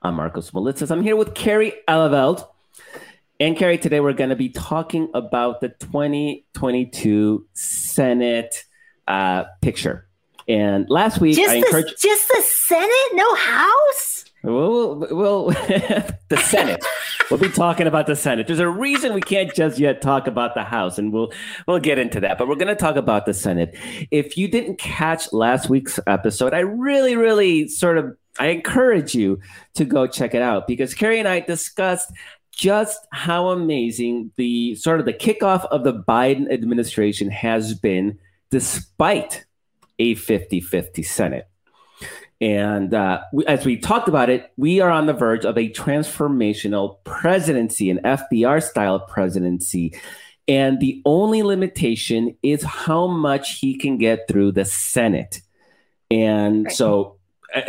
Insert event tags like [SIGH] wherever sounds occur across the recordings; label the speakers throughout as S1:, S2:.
S1: I'm Markos Moulitsas. I'm here with Kerry Eleveld. And Kerry, today we're going to be talking about the 2022 Senate uh, picture. And last week,
S2: just
S1: I encouraged
S2: the, just the Senate, no House.
S1: Well, well, [LAUGHS] the Senate. we'll be talking about the Senate. There's a reason we can't just yet talk about the House, and we'll we'll get into that. But we're going to talk about the Senate. If you didn't catch last week's episode, I really, really sort of I encourage you to go check it out because Kerry and I discussed just how amazing the sort of the kickoff of the Biden administration has been despite a 50 50 Senate. And uh, we, as we talked about it, we are on the verge of a transformational presidency, an FDR style presidency. And the only limitation is how much he can get through the Senate. And right. so,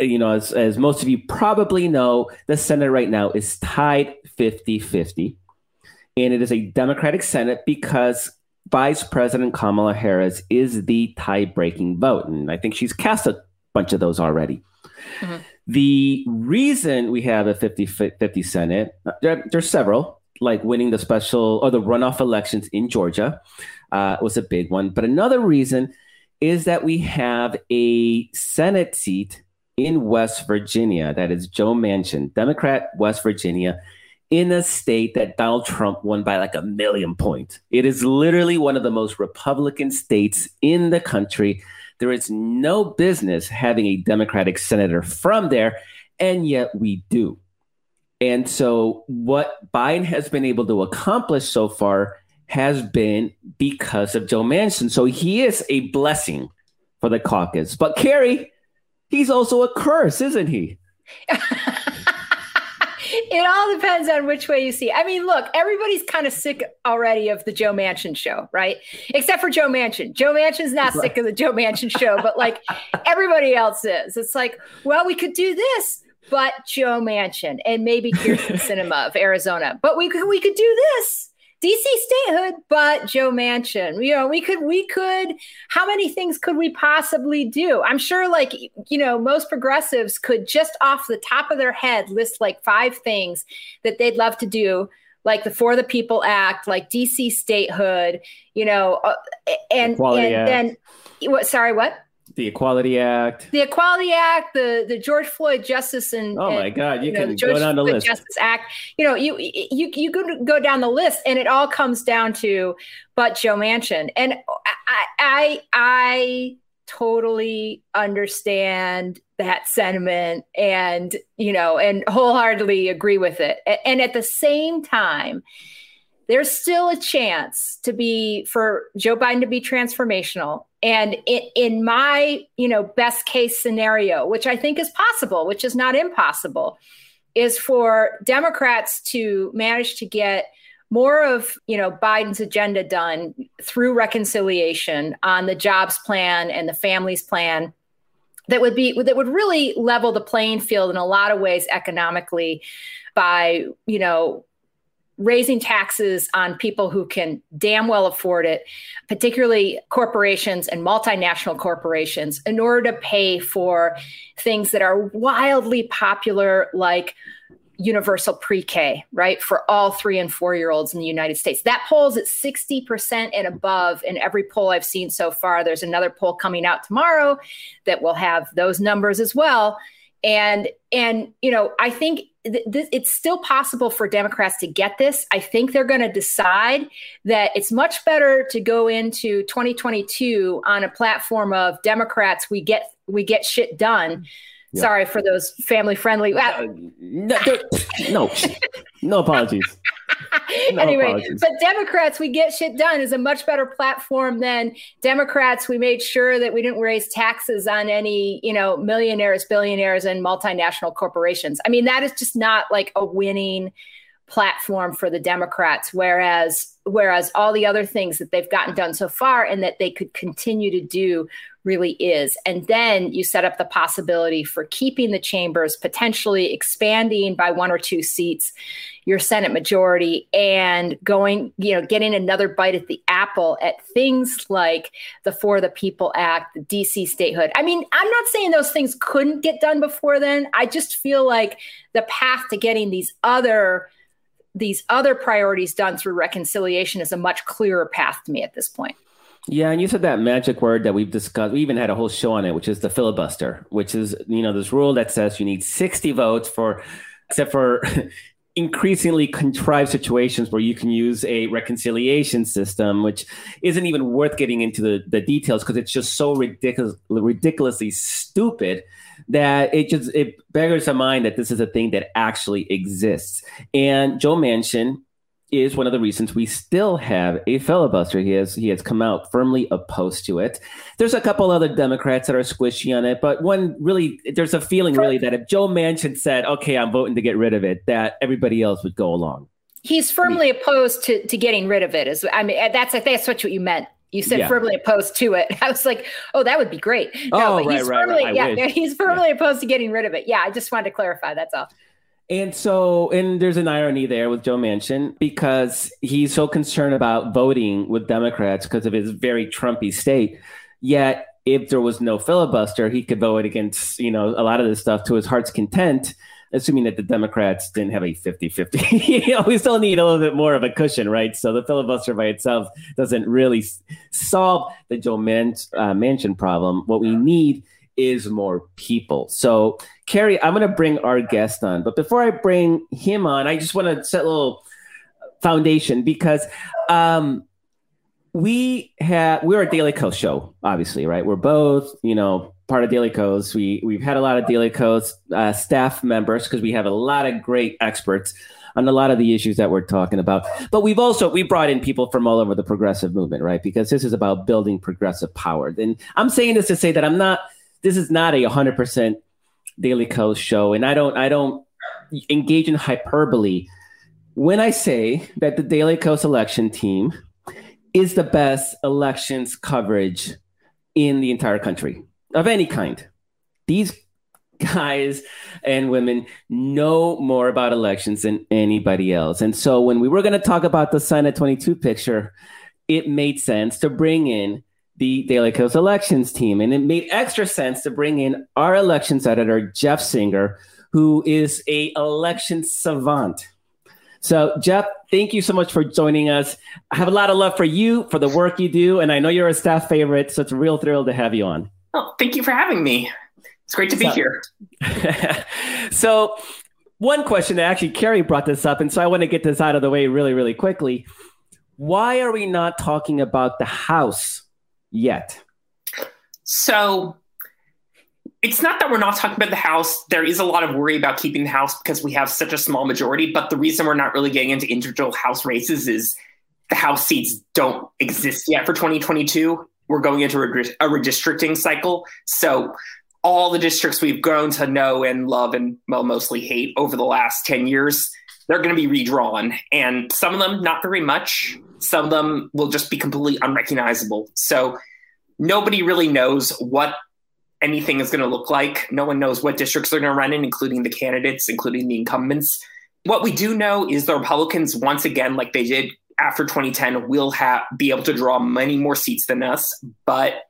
S1: you know, as, as most of you probably know, the Senate right now is tied 50 50. And it is a Democratic Senate because Vice President Kamala Harris is the tie breaking vote. And I think she's cast a bunch of those already. Mm-hmm. The reason we have a 50 50 Senate, uh, there, there's several, like winning the special or the runoff elections in Georgia uh, was a big one. But another reason is that we have a Senate seat in West Virginia that is Joe Manchin, Democrat, West Virginia in a state that Donald Trump won by like a million points. It is literally one of the most Republican states in the country. There is no business having a Democratic senator from there, and yet we do. And so, what Biden has been able to accomplish so far has been because of Joe Manchin. So, he is a blessing for the caucus. But, Kerry, he's also a curse, isn't he? [LAUGHS]
S2: it all depends on which way you see. I mean, look, everybody's kind of sick already of the Joe Manchin show, right? Except for Joe Manchin. Joe Manchin's not right. sick of the Joe Manchin show, but like [LAUGHS] everybody else is. It's like, well, we could do this, but Joe Manchin and maybe Kyrsten [LAUGHS] Sinema of Arizona, but we could we could do this DC statehood, but Joe Manchin. You know, we could, we could, how many things could we possibly do? I'm sure, like, you know, most progressives could just off the top of their head list like five things that they'd love to do, like the For the People Act, like DC statehood, you know, uh, and, Equality and Act. then, what, sorry, what?
S1: The Equality Act,
S2: the Equality Act, the the George Floyd Justice and
S1: oh my God, you, you can go down the Floyd list.
S2: Justice Act. You know, you you you go go down the list, and it all comes down to but Joe Manchin, and I I I totally understand that sentiment, and you know, and wholeheartedly agree with it, and at the same time there's still a chance to be for Joe Biden to be transformational. And in, in my, you know, best case scenario, which I think is possible, which is not impossible, is for Democrats to manage to get more of you know Biden's agenda done through reconciliation on the jobs plan and the families plan that would be that would really level the playing field in a lot of ways economically by you know raising taxes on people who can damn well afford it, particularly corporations and multinational corporations, in order to pay for things that are wildly popular, like universal pre-K, right, for all three and four year olds in the United States. That polls at 60% and above in every poll I've seen so far. There's another poll coming out tomorrow that will have those numbers as well. And and you know, I think th- it's still possible for Democrats to get this. I think they're going to decide that it's much better to go into 2022 on a platform of Democrats. We get we get shit done. Sorry for those family friendly. Uh,
S1: no, no, no apologies. [LAUGHS]
S2: no anyway, apologies. but Democrats, we get shit done is a much better platform than Democrats. We made sure that we didn't raise taxes on any, you know, millionaires, billionaires, and multinational corporations. I mean, that is just not like a winning platform for the Democrats, whereas whereas all the other things that they've gotten done so far and that they could continue to do really is. And then you set up the possibility for keeping the chambers, potentially expanding by one or two seats your Senate majority and going, you know, getting another bite at the apple at things like the For the People Act, the DC statehood. I mean, I'm not saying those things couldn't get done before then. I just feel like the path to getting these other these other priorities done through reconciliation is a much clearer path to me at this point.
S1: Yeah, and you said that magic word that we've discussed. We even had a whole show on it, which is the filibuster, which is you know this rule that says you need 60 votes for, except for [LAUGHS] increasingly contrived situations where you can use a reconciliation system, which isn't even worth getting into the, the details because it's just so ridiculous, ridiculously stupid that it just it beggars the mind that this is a thing that actually exists. And Joe Manchin is one of the reasons we still have a filibuster. He has he has come out firmly opposed to it. There's a couple other Democrats that are squishy on it, but one really there's a feeling really that if Joe Manchin said, "Okay, I'm voting to get rid of it," that everybody else would go along.
S2: He's firmly I mean, opposed to to getting rid of it. Is I mean that's I think that's what you meant. You said yeah. firmly opposed to it. [LAUGHS] I was like, oh, that would be great.
S1: No, oh, right, he's right,
S2: firmly,
S1: right.
S2: yeah, he's firmly yeah. opposed to getting rid of it. Yeah, I just wanted to clarify. That's all.
S1: And so, and there's an irony there with Joe Manchin because he's so concerned about voting with Democrats because of his very Trumpy state. Yet, if there was no filibuster, he could vote against, you know, a lot of this stuff to his heart's content, assuming that the Democrats didn't have a 50 50. [LAUGHS] you know, we still need a little bit more of a cushion, right? So the filibuster by itself doesn't really solve the Joe Man- uh, Manchin problem. What we need is more people. So, Kerry, I'm going to bring our guest on. But before I bring him on, I just want to set a little foundation because um, we have we're a Daily Kos show, obviously, right? We're both, you know, part of Daily Kos. We we've had a lot of Daily Kos uh, staff members because we have a lot of great experts on a lot of the issues that we're talking about. But we've also we brought in people from all over the progressive movement, right? Because this is about building progressive power. And I'm saying this to say that I'm not this is not a 100% Daily Kos show, and I don't I don't engage in hyperbole when I say that the Daily Kos election team is the best elections coverage in the entire country of any kind. These guys and women know more about elections than anybody else. And so when we were going to talk about the Senate 22 picture, it made sense to bring in the Daily Kos elections team. And it made extra sense to bring in our elections editor, Jeff Singer, who is a election savant. So, Jeff, thank you so much for joining us. I have a lot of love for you, for the work you do, and I know you're a staff favorite, so it's a real thrill to have you on.
S3: Oh, thank you for having me. It's great to be so, here. [LAUGHS]
S1: so, one question that actually, Kerry brought this up, and so I want to get this out of the way really, really quickly. Why are we not talking about the House yet?
S3: So it's not that we're not talking about the House. There is a lot of worry about keeping the House because we have such a small majority. But the reason we're not really getting into individual House races is the House seats don't exist yet for 2022. We're going into a, redistricting cycle. So all the districts we've grown to know and love and well, mostly hate over the last 10 years, they're going to be redrawn. And some of them, not very much some of them will just be completely unrecognizable. So nobody really knows what anything is going to look like. No one knows what districts they're going to run in, including the candidates, including the incumbents. What we do know is the Republicans, once again, like they did after 2010, will have be able to draw many more seats than us, but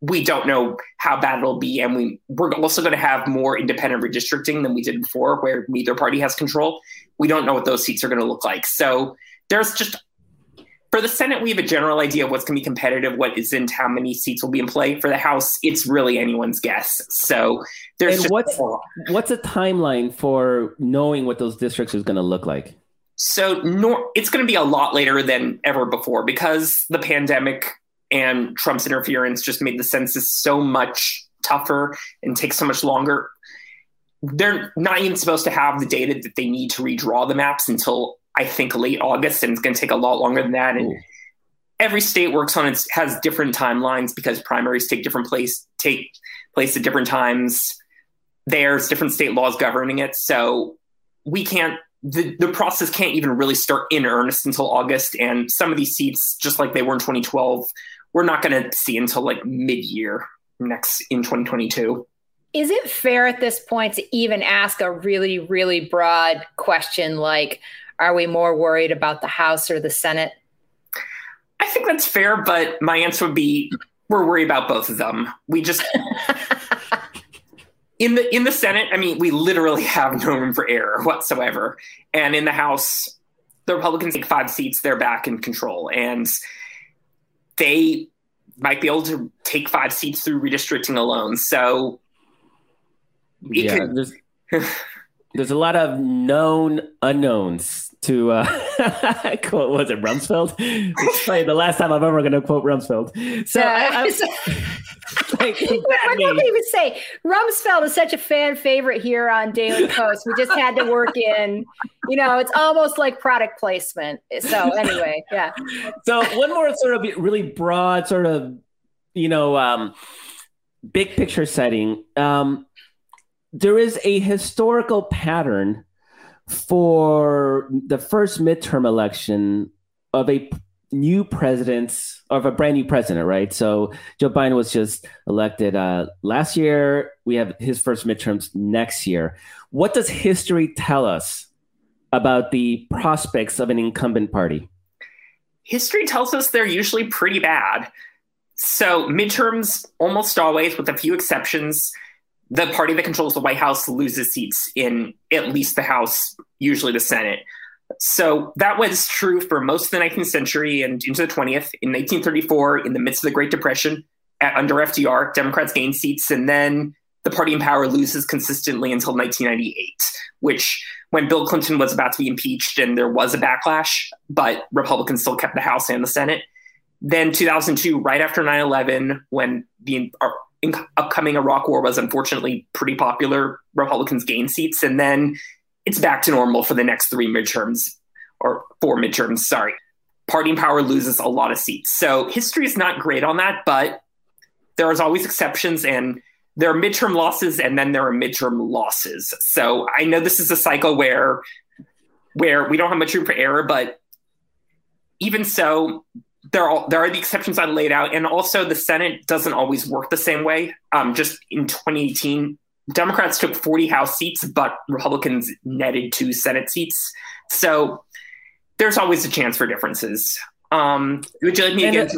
S3: we don't know how bad it'll be. And we, we're also going to have more independent redistricting than we did before, where neither party has control. We don't know what those seats are going to look like. So there's just for the Senate, we have a general idea of what's going to be competitive, what isn't, how many seats will be in play. For the House, it's really anyone's guess. So there's
S1: and what's what's a timeline for knowing what those districts is going to look like?
S3: So nor- it's going to be a lot later than ever before because the pandemic and Trump's interference just made the census so much tougher and takes so much longer. They're not even supposed to have the data that they need to redraw the maps until I think late August, and it's going to take a lot longer than that. And Ooh. every state works on its has different timelines because primaries take different place take place at different times. There's different state laws governing it, so we can't. The, the process can't even really start in earnest until August, and some of these seats, just like they were in 2012, we're not going to see until like mid year next in 2022.
S2: Is it fair at this point to even ask a really, really broad question like, are we more worried about the House or the Senate?
S3: I think that's fair, but my answer would be we're worried about both of them. We just [LAUGHS] in the in the Senate, I mean, we literally have no room for error whatsoever. And in the House, the Republicans take five seats, they're back in control. And they might be able to take five seats through redistricting alone. So
S1: yeah, could... there's there's a lot of known unknowns to uh [LAUGHS] quote was it Rumsfeld? It's probably the last time I'm ever gonna quote Rumsfeld. So yeah. I, [LAUGHS] [LAUGHS]
S2: I, like, what did we even say? Rumsfeld is such a fan favorite here on Daily Kos. We just had to work in, you know, it's almost like product placement. So anyway, yeah.
S1: So one more sort of really broad sort of, you know, um big picture setting. Um there is a historical pattern for the first midterm election of a new president of a brand new president, right? So Joe Biden was just elected uh, last year. We have his first midterms next year. What does history tell us about the prospects of an incumbent party?
S3: History tells us they're usually pretty bad. So midterms almost always, with a few exceptions, the party that controls the White House loses seats in at least the House, usually the Senate. So that was true for most of the 19th century and into the 20th. In 1934, in the midst of the Great Depression, at, under FDR, Democrats gained seats, and then the party in power loses consistently until 1998, which when Bill Clinton was about to be impeached and there was a backlash, but Republicans still kept the House and the Senate. Then 2002, right after 9 11, when the uh, upcoming Iraq war was unfortunately pretty popular. Republicans gained seats, and then it's back to normal for the next three midterms or four midterms. Sorry, partying power loses a lot of seats. So history is not great on that, but there is always exceptions, and there are midterm losses, and then there are midterm losses. So I know this is a cycle where where we don't have much room for error, but even so, there are there are the exceptions I laid out, and also the Senate doesn't always work the same way. Um, just in 2018, Democrats took 40 House seats, but Republicans netted two Senate seats. So there's always a chance for differences. Um, would you like me to get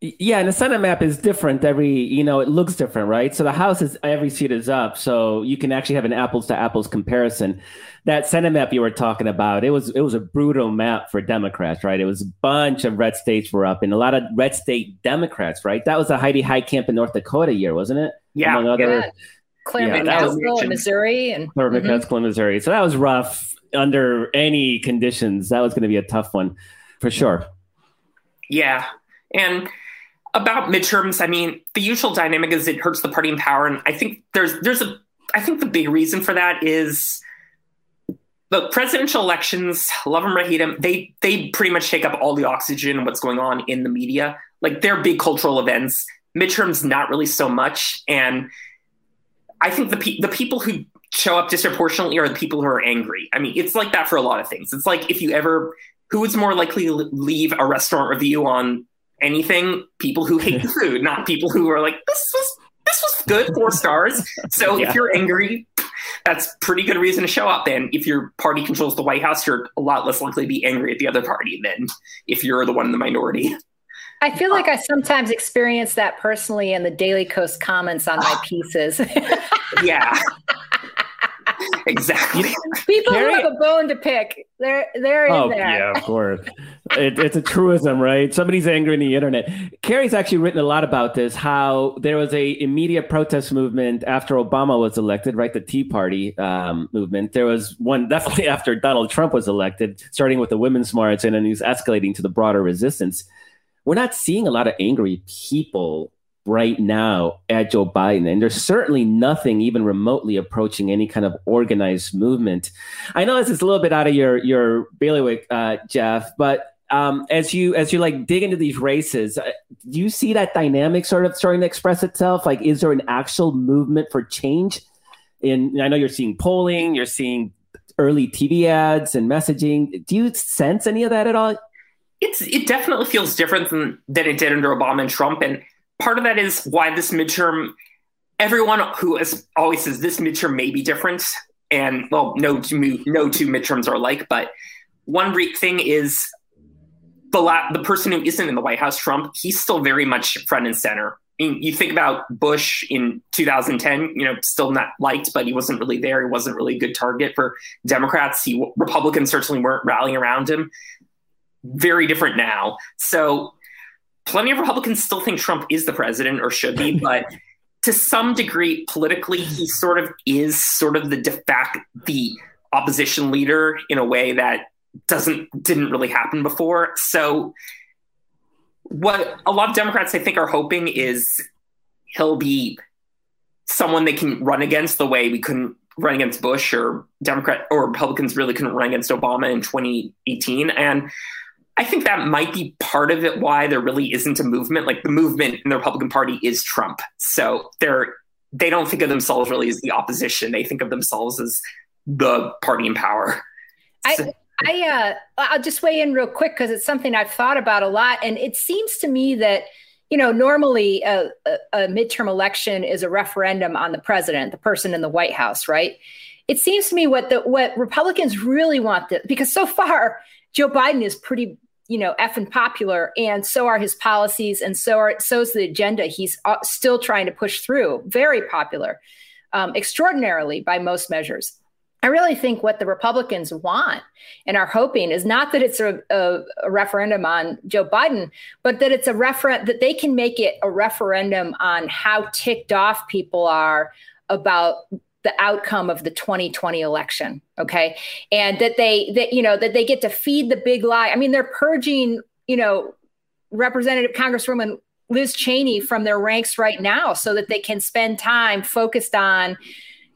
S1: yeah, and the Senate map is different every, you know, it looks different, right? So the House is every seat is up, so you can actually have an apples to apples comparison. That Senate map you were talking about, it was it was a brutal map for Democrats, right? It was a bunch of red states were up, and a lot of red state Democrats, right? That was the Heidi Heitkamp in North Dakota year, wasn't it?
S3: Yeah,
S2: among other. Yeah. Claire yeah, McCaskill in Missouri, and
S1: Claire mm-hmm. McCaskill in Missouri. So that was rough under any conditions. That was going to be a tough one, for sure.
S3: Yeah, and about midterms, I mean, the usual dynamic is it hurts the party in power, and I think there's there's a I think the big reason for that is the presidential elections, love them or hate them, they they pretty much take up all the oxygen what's going on in the media. Like they're big cultural events. Midterms, not really so much. And I think the pe- the people who show up disproportionately are the people who are angry. I mean, it's like that for a lot of things. It's like if you ever who is more likely to leave a restaurant review on anything people who hate the [LAUGHS] food, not people who are like, this was this was good, four stars. So yeah. if you're angry, that's pretty good reason to show up. And if your party controls the White House, you're a lot less likely to be angry at the other party than if you're the one in the minority.
S2: I feel like I sometimes experience that personally in the Daily Kos comments on my [LAUGHS] pieces.
S3: yeah. [LAUGHS] [LAUGHS] exactly.
S2: People Kerry, who have a bone to pick, they're they're in oh, there.
S1: Yeah, of [LAUGHS] course. it, it's a truism, right? Somebody's angry in the internet. Kerry's actually written a lot about this. How there was a immediate protest movement after Obama was elected, right? The Tea Party um, movement. There was one definitely [LAUGHS] after Donald Trump was elected, starting with the women's march, and then he's escalating to the broader resistance. We're not seeing a lot of angry people right now at Joe Biden, and there's certainly nothing even remotely approaching any kind of organized movement. I know this is a little bit out of your your bailiwick, uh, Jeff, but um, as you as you like dig into these races, uh, do you see that dynamic sort of starting to express itself? Like, is there an actual movement for change? In I know you're seeing polling, you're seeing early TV ads and messaging. Do you sense any of that at all?
S3: It's it definitely feels different than than it did under Obama and Trump, and part of that is why this midterm. Everyone who always says this midterm may be different, and well, no two no two midterms are alike, but one thing is the la- the person who isn't in the White House, Trump, he's still very much front and center. I mean, you think about Bush in 2010, you know, still not liked, but he wasn't really there. He wasn't really a good target for Democrats. He, Republicans certainly weren't rallying around him. Very different now. So, plenty of Republicans still think Trump is the president or should be, [LAUGHS] but to some degree, politically, he sort of is sort of the de facto the opposition leader in a way that doesn't didn't really happen before. So what a lot of Democrats I think are hoping is he'll be someone they can run against the way we couldn't run against Bush or Democrat or Republicans really couldn't run against Obama in 2018 and I think that might be part of it why there really isn't a movement like the movement in the Republican Party is Trump. So they're they don't think of themselves really as the opposition. They think of themselves as the party in power.
S2: I, I uh, I'll just weigh in real quick because it's something I've thought about a lot, and it seems to me that you know normally a, a, a midterm election is a referendum on the president, the person in the White House, right? It seems to me what the what Republicans really want that because so far Joe Biden is pretty you know effing popular and so are his policies and so are so's the agenda he's uh, still trying to push through. Very popular um, extraordinarily by most measures. I really think what the Republicans want and are hoping is not that it's a, a, a referendum on Joe Biden, but that it's a referendum that they can make it a referendum on how ticked off people are about the outcome of the 2020 election okay? And that they that you know that they get to feed the big lie. I mean they're purging you know representative congresswoman liz cheney from their ranks right now so that they can spend time focused on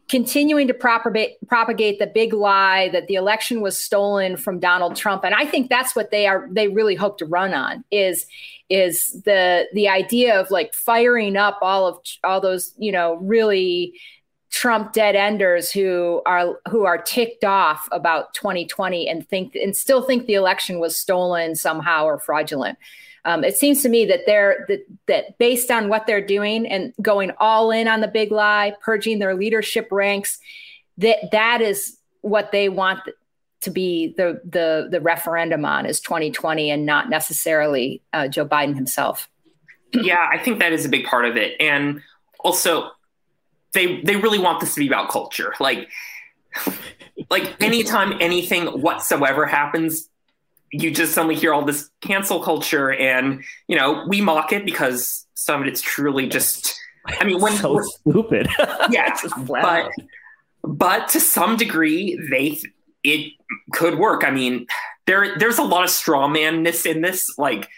S2: continuing to propagate propagate the big lie that the election was stolen from Donald Trump. And I think that's what they are they really hope to run on is is the the idea of like firing up all of all those you know really Trump dead enders who are who are ticked off about 2020 and think and still think the election was stolen somehow or fraudulent um, it seems to me that they're that, that based on what they're doing and going all in on the big lie, purging their leadership ranks, that that is what they want to be the the the referendum on is 2020 and not necessarily uh, Joe Biden himself.
S3: yeah, I think that is a big part of it, and also they they really want this to be about culture, like. like anytime anything whatsoever happens you just suddenly hear all this cancel culture and you know we mock it because some of it's truly just i mean when [LAUGHS]
S1: so stupid. [LAUGHS]
S3: Yeah. But but to some degree they it could work. I mean there there's a lot of straw manness in this. Like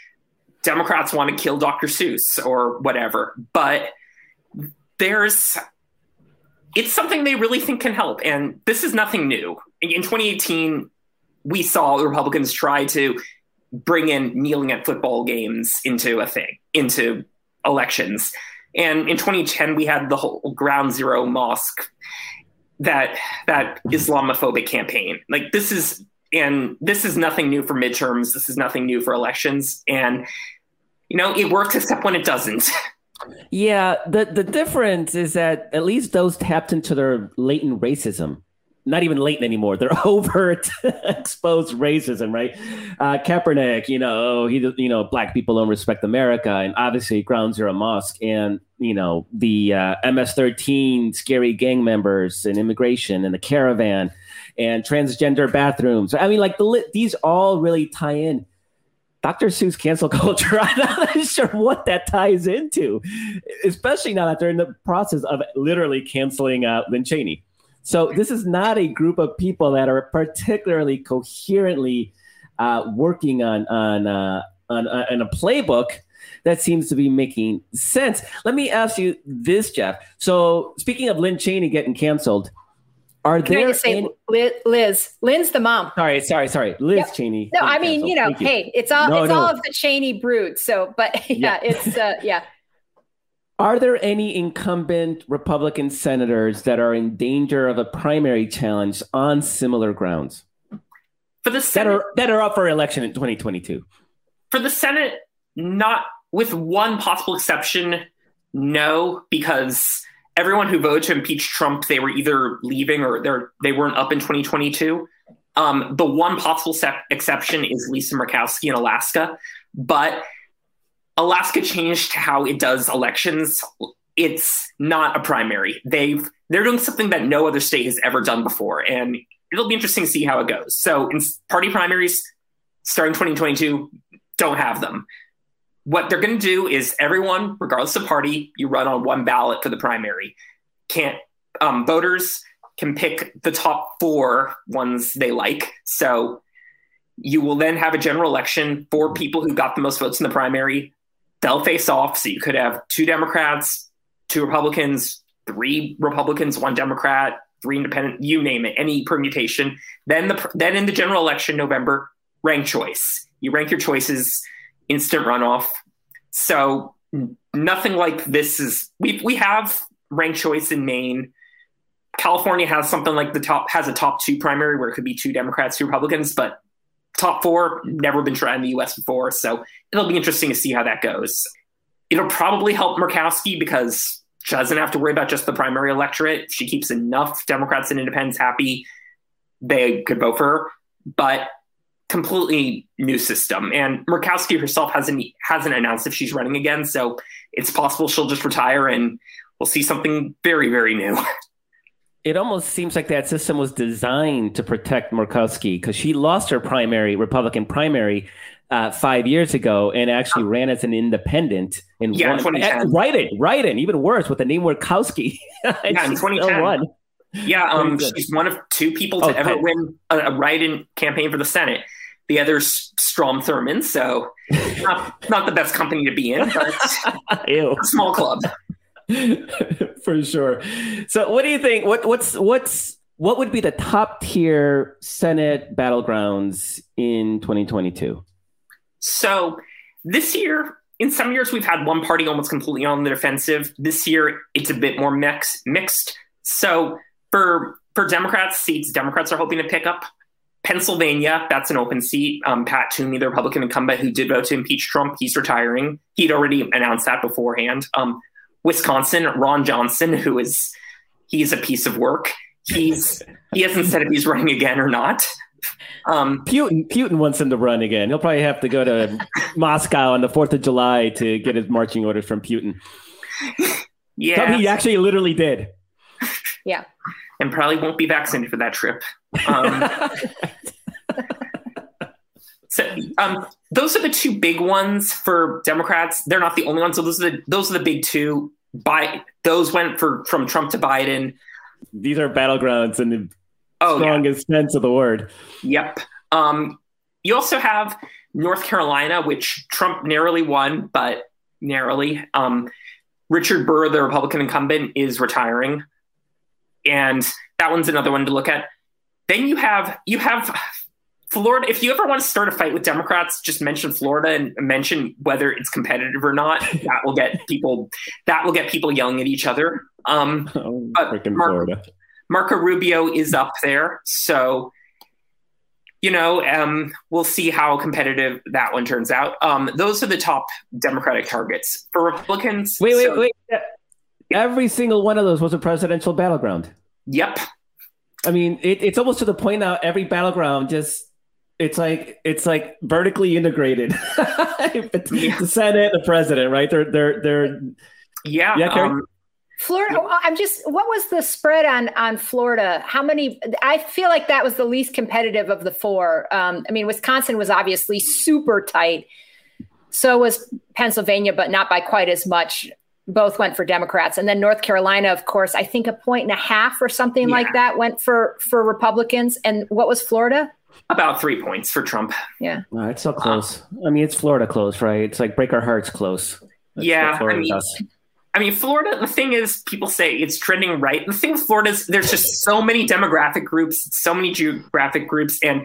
S3: democrats want to kill dr seuss or whatever but there's it's something they really think can help and this is nothing new in 2018 we saw Republicans try to bring in kneeling at football games into a thing, into elections. And in 2010, we had the whole Ground Zero Mosque, that that Islamophobic campaign. Like this is, and this is nothing new for midterms. This is nothing new for elections. And you know, it works except when it doesn't. [LAUGHS]
S1: Yeah, the the difference is that at least those tapped into their latent racism not even latent anymore. They're [LAUGHS] overt, exposed racism, right? Uh, Kaepernick, you know, he, you know, black people don't respect America, and obviously Ground Zero Mosque, and you know the uh, MS-13 scary gang members and immigration and the caravan and transgender bathrooms. I mean, like the these all really tie in. Dr. Seuss cancel [LAUGHS] culture. I'm not sure what that ties into, especially now that they're in the process of literally canceling uh, Lynn Cheney. So this is not a group of people that are particularly coherently uh, working on on, uh, on uh, on a playbook that seems to be making sense. Let me ask you this, Jeff. So, speaking of Lynn Cheney getting canceled, are
S2: Can I
S1: there
S2: just say,
S1: any-
S2: Liz, Liz? Lynn's the mom.
S1: sorry, sorry, sorry, Liz
S2: Yep.
S1: Cheney?
S2: No, I mean,
S1: canceled.
S2: you know,
S1: Thank
S2: hey, it's all
S1: No,
S2: it's
S1: no.
S2: all of the Cheney brood. So, but [LAUGHS] yeah,
S1: Yeah.
S2: it's uh, yeah.
S1: Are there any incumbent Republican senators that are in danger of a primary challenge on similar grounds
S3: For the
S1: that are that are up for election in 2022?
S3: for the Senate, not with one possible exception, no, because everyone who voted to impeach Trump, they were either leaving or they're they weren't up in 2022. Um, the one possible sep- exception is Lisa Murkowski in Alaska, but Alaska changed how it does elections. It's not a primary. They've they're doing something that no other state has ever done before, and it'll be interesting to see how it goes. So, in party primaries starting 2022, don't have them. What they're going to do is everyone, regardless of party, you run on one ballot for the primary. Can't um, voters can pick the top four ones they like. So you will then have a general election for people who got the most votes in the primary. They'll face off. So you could have two Democrats, two Republicans, three Republicans, one Democrat, three independent, you name it, any permutation. Then the then in the general election, November, rank choice. You rank your choices, instant runoff. So nothing like this is we we have ranked choice in Maine. California has something like the top has a top two primary where it could be two Democrats, two Republicans, but top four never been tried in the U.S. before, so it'll be interesting to see how that goes. It'll probably help Murkowski because she doesn't have to worry about just the primary electorate. She keeps enough Democrats and Independents happy, they could vote for her. But completely new system, and Murkowski herself hasn't hasn't announced if she's running again, so it's possible she'll just retire and we'll see something very very new. [LAUGHS]
S1: It almost seems like that system was designed to protect Murkowski because she lost her primary Republican primary uh, five years ago and actually ran as an independent in
S3: Yeah, in
S1: one,
S3: 2010.
S1: right in right in even worse with the name Murkowski. [LAUGHS]
S3: Yeah, in 2010. Yeah, um, she's one of two people to
S1: Oh,
S3: ever win a, a write-in campaign for the Senate. The other's Strom Thurmond, so not, not the best company to be in, but [LAUGHS]
S1: Ew.
S3: a small club. [LAUGHS]
S1: for sure. So, what do you think? What what's what's what would be the top tier Senate battlegrounds in 2022?
S3: So this year, in some years, we've had one party almost completely on the defensive. This year, it's a bit more mix, mixed. So for for Democrats, seats Democrats are hoping to pick up. Pennsylvania, that's an open seat. Um, Pat Toomey, the Republican incumbent who did vote to impeach Trump, he's retiring. He'd already announced that beforehand. Um, Wisconsin, Ron Johnson, who is he's a piece of work. He's he hasn't said if he's running again or not. Um,
S1: Putin Putin wants him to run again. He'll probably have to go to Moscow on the 4th of July to get his marching orders from Putin. [LAUGHS]
S3: yeah,
S1: Something he actually literally did.
S2: Yeah.
S3: And probably won't be vaccinated for that trip. Um, [LAUGHS] so, um, those are the two big ones for Democrats. They're not the only ones. So those are the those are the big two. By those went for from Trump to Biden.
S1: These are battlegrounds in the
S3: Oh, yeah.
S1: strongest sense of the word.
S3: Yep. Um, you also have North Carolina, which Trump narrowly won, but narrowly. Um, Richard Burr, the Republican incumbent, is retiring, and that one's another one to look at. Then you have you have Florida. If you ever want to start a fight with Democrats, just mention Florida and mention whether it's competitive or not. [LAUGHS] That will get people. That will get people yelling at each other. Um, [LAUGHS]
S1: Oh,
S3: But
S1: freaking
S3: Mark-
S1: Florida.
S3: Marco Rubio is up there. So, you know, um, we'll see how competitive that one turns out. Um, those are the top Democratic targets. For Republicans,
S1: Wait, wait,
S3: so-
S1: wait. Every single one of those was a presidential battleground.
S3: Yep.
S1: I mean, it, it's almost to the point now. Every battleground just it's like it's like vertically integrated. [LAUGHS] the Senate, the president, right? They're they're they're
S3: Yeah.
S1: Yeah,
S3: um,
S2: Florida. I'm just. What was the spread on on Florida? How many? I feel like that was the least competitive of the four. Um, I mean, Wisconsin was obviously super tight. So was Pennsylvania, but not by quite as much. Both went for Democrats, and then North Carolina, of course. I think a point and a half or something
S3: Yeah.
S2: like that went for for Republicans. And what was Florida?
S3: About three points for Trump.
S2: Yeah.
S1: Uh, it's so close. I mean, it's Florida close, right? It's like break our hearts close. That's
S3: yeah. I
S1: Florida
S3: mean,
S1: does.
S3: I mean, Florida, the thing is, people say it's trending right. The thing with Florida is there's just so many demographic groups, so many geographic groups, and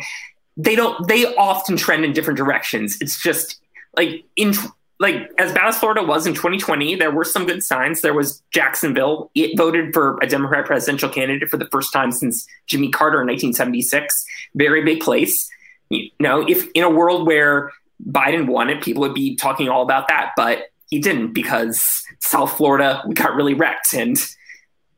S3: they don't, they often trend in different directions. It's just like in, like as bad as Florida was in 2020, there were some good signs. There was Jacksonville. It voted for a Democrat presidential candidate for the first time since Jimmy Carter in 1976. Very big place. You know, if in a world where Biden won it, people would be talking all about that, but he didn't because South Florida got really wrecked. And,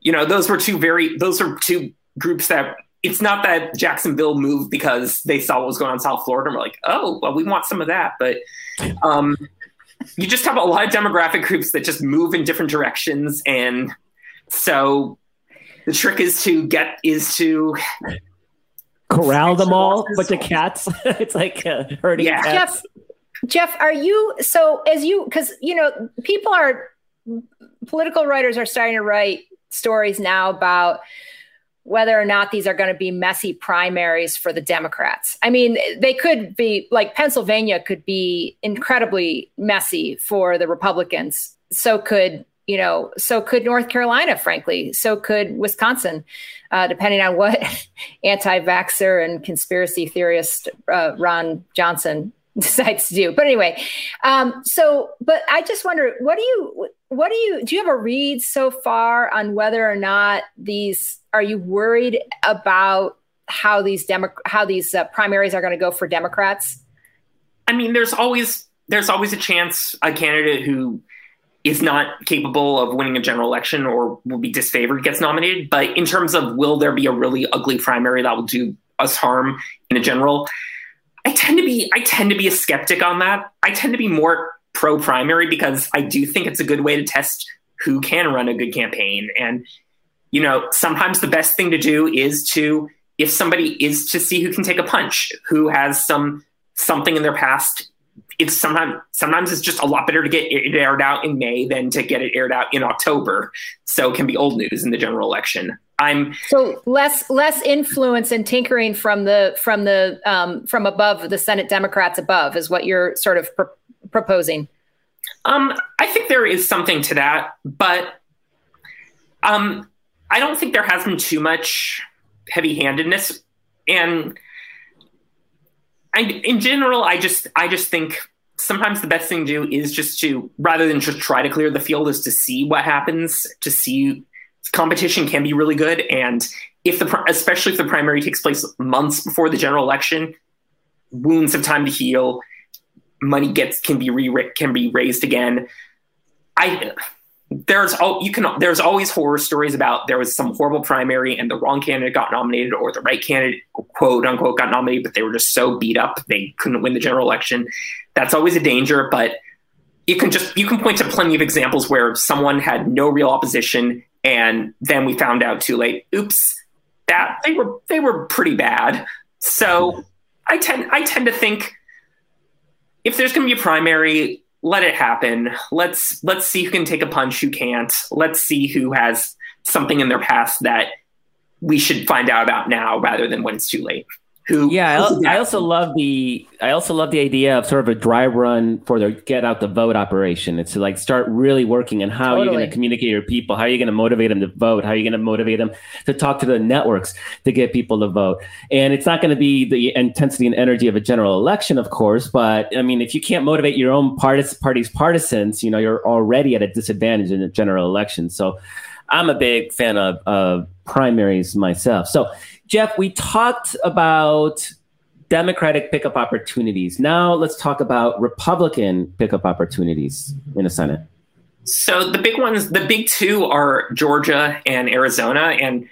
S3: you know, those were two very, those are two groups that it's not that Jacksonville moved because they saw what was going on in South Florida and were like, oh, well, we want some of that. But um, you just have a lot of demographic groups that just move in different directions. And so the trick is to get, is to
S1: Corral them all, but the cats. [LAUGHS] it's like uh, herding
S3: Yeah.
S1: cats.
S2: Jeff, Jeff, are you so as you because you know people are political writers are starting to write stories now about whether or not these are going to be messy primaries for the Democrats. I mean, they could be like Pennsylvania could be incredibly messy for the Republicans. So could you know, so could North Carolina, frankly. So could Wisconsin, uh, depending on what [LAUGHS] anti-vaxxer and conspiracy theorist uh, Ron Johnson [LAUGHS] decides to do. But anyway, um, so but I just wonder, what do you, what do you, do you have a read so far on whether or not these are you worried about how these demo how these uh, primaries are going to go for Democrats?
S3: I mean, there's always there's always a chance a candidate who is not capable of winning a general election or will be disfavored gets nominated. But in terms of will there be a really ugly primary that will do us harm in a general, I tend to be I tend to be a skeptic on that. I tend to be more pro primary because I do think it's a good way to test who can run a good campaign. And you know, sometimes the best thing to do is to if somebody is to see who can take a punch, who has some something in their past it's sometimes sometimes it's just a lot better to get it aired out in May than to get it aired out in October. So it can be old news in the general election. I'm
S2: so less less influence and tinkering from the from the um, from above the Senate Democrats above is what you're sort of pr- proposing.
S3: um I think there is something to that, but um I don't think there has been too much heavy-handedness and I, in general, I just I just think sometimes the best thing to do is just to rather than just try to clear the field is to see what happens to see competition can be really good. And if the especially if the primary takes place months before the general election wounds have time to heal money gets can be re can be raised again. I there's all you can there's always horror stories about there was some horrible primary and the wrong candidate got nominated or the right candidate quote unquote got nominated but they were just so beat up they couldn't win the general election. That's always a danger but you can just you can point to plenty of examples where someone had no real opposition and then we found out too late oops that they were they were pretty bad so i tend i tend to think if there's going to be a primary let it happen. Let's let's see who can take a punch, who can't. Let's see who has something in their past that we should find out about now rather than when it's too late. Who?
S1: Yeah, I, I also love the I also love the idea of sort of a dry run for the get out the vote operation. It's to like start really working on how you're
S2: Totally.
S1: going to communicate your people, how are you going to motivate them to vote, how are you going to motivate them to talk to the networks to get people to vote. And it's not going to be the intensity and energy of a general election, of course, but I mean, if you can't motivate your own partis- party's partisans, you know, you're already at a disadvantage in a general election. So I'm a big fan of, of primaries myself. So, Jeff, we talked about Democratic pickup opportunities. Now let's talk about Republican pickup opportunities in the Senate.
S3: So the big ones, the big two are Georgia and Arizona, and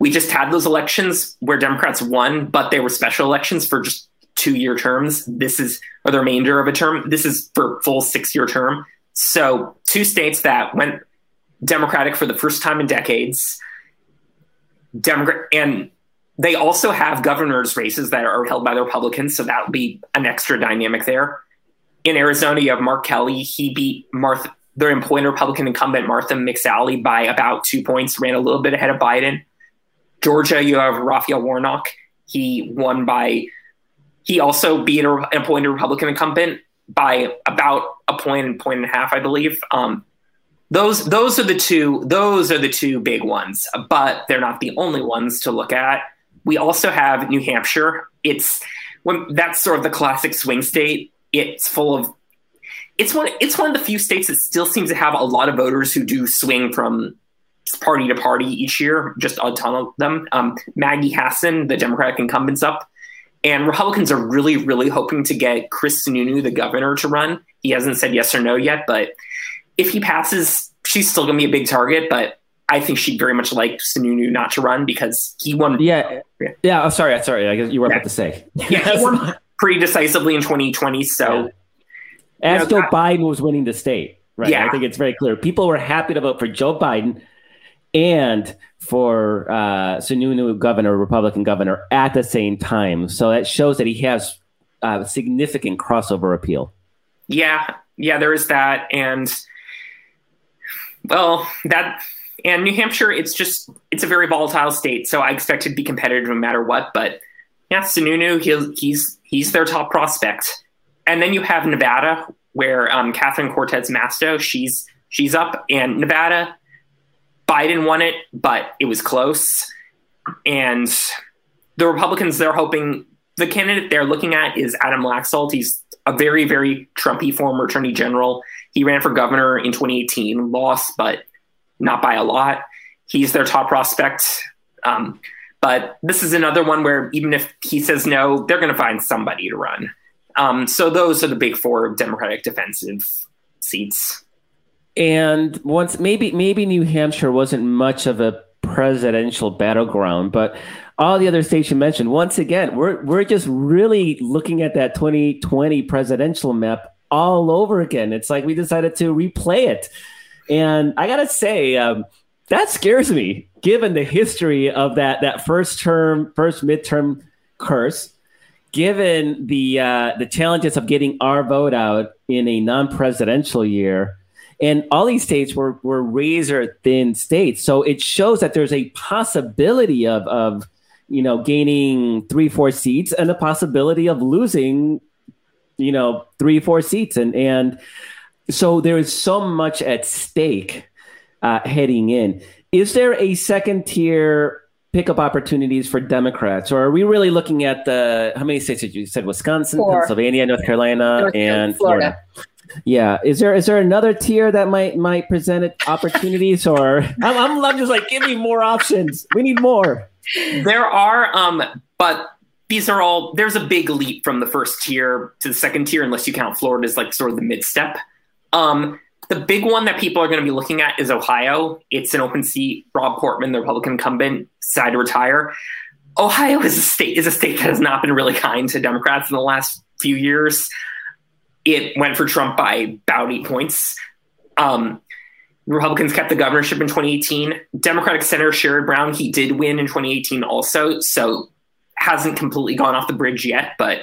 S3: we just had those elections where Democrats won, but they were special elections for just two-year terms. This is or the remainder of a term. This is for full six-year term. So two states that went Democratic for the first time in decades. Democrat and they also have governors races that are held by the Republicans, so that'll be an extra dynamic there. In Arizona, you have Mark Kelly. He beat Martha, their employing Republican incumbent Martha McSally by about two points, ran a little bit ahead of Biden. Georgia, you have Raphael Warnock. He won by he also beat an appointed Republican incumbent by about a point and point and a half, I believe. Um, those those are the two those are the two big ones, but they're not the only ones to look at. We also have New Hampshire. It's when that's sort of the classic swing state. It's full of it's one it's one of the few states that still seems to have a lot of voters who do swing from party to party each year, just a ton of them. Um, Maggie Hassan, the Democratic incumbent's up, and Republicans are really, really hoping to get Chris Sununu, the governor, to run. He hasn't said yes or no yet, but if he passes, she's still going to be a big target. But I think she'd very much like Sununu not to run because he won.
S1: Yeah, yeah. yeah oh, sorry, I'm sorry. I guess you were yeah. about to say.
S3: Yeah, he [LAUGHS] won pretty decisively in 2020. So,
S1: yeah. as you know, Joe Biden was winning the state, right? Yeah. I think it's very clear. People were happy to vote for Joe Biden and for uh, Sununu governor, Republican governor, at the same time. So that shows that he has uh, significant crossover appeal.
S3: Yeah, yeah, there is that, and well, that and New Hampshire, it's just it's a very volatile state, so I expect it to be competitive no matter what. But yeah, Sununu, he, he's he's their top prospect, and then you have Nevada, where um, Catherine Cortez Masto, she's she's up, and Nevada Biden won it, but it was close. And the Republicans, they're hoping the candidate they're looking at is Adam Laxalt. He's a very, very Trumpy former attorney general. He ran for governor in 2018, lost, but not by a lot. He's their top prospect. Um, but this is another one where even if he says no, they're going to find somebody to run. Um, so those are the big four Democratic defensive seats.
S1: And once maybe maybe New Hampshire wasn't much of a presidential battleground, but all the other states you mentioned, once again, we're we're just really looking at that 2020 presidential map all over again. It's like we decided to replay it. And I gotta say, um, that scares me, given the history of that that first term, first midterm curse, given the uh, the challenges of getting our vote out in a non-presidential year and all these states were, were razor thin states. So it shows that there's a possibility of, of, you know, gaining three, four seats and the possibility of losing, you know, three, four seats. And, and so there is so much at stake uh, heading in. Is there a second tier pickup opportunities for Democrats, or are we really looking at the how many states did you said Wisconsin, Four. Pennsylvania, North Carolina, North and Florida. Florida. Yeah. Is there is there another tier that might might present opportunities, [LAUGHS] or I'm, I'm, I'm just like give me more options. We need more.
S3: There are, um, but these are all. There's a big leap from the first tier to the second tier, unless you count Florida as like sort of the mid step. Um, the big one that people are going to be looking at is Ohio. It's an open seat. Rob Portman, the Republican incumbent, decided to retire. Ohio is a state is a state that has not been really kind to Democrats in the last few years it went for Trump by about eight points. Um, Republicans kept the governorship in 2018. Democratic Senator Sherrod Brown, he did win in 2018 also, so hasn't completely gone off the bridge yet, but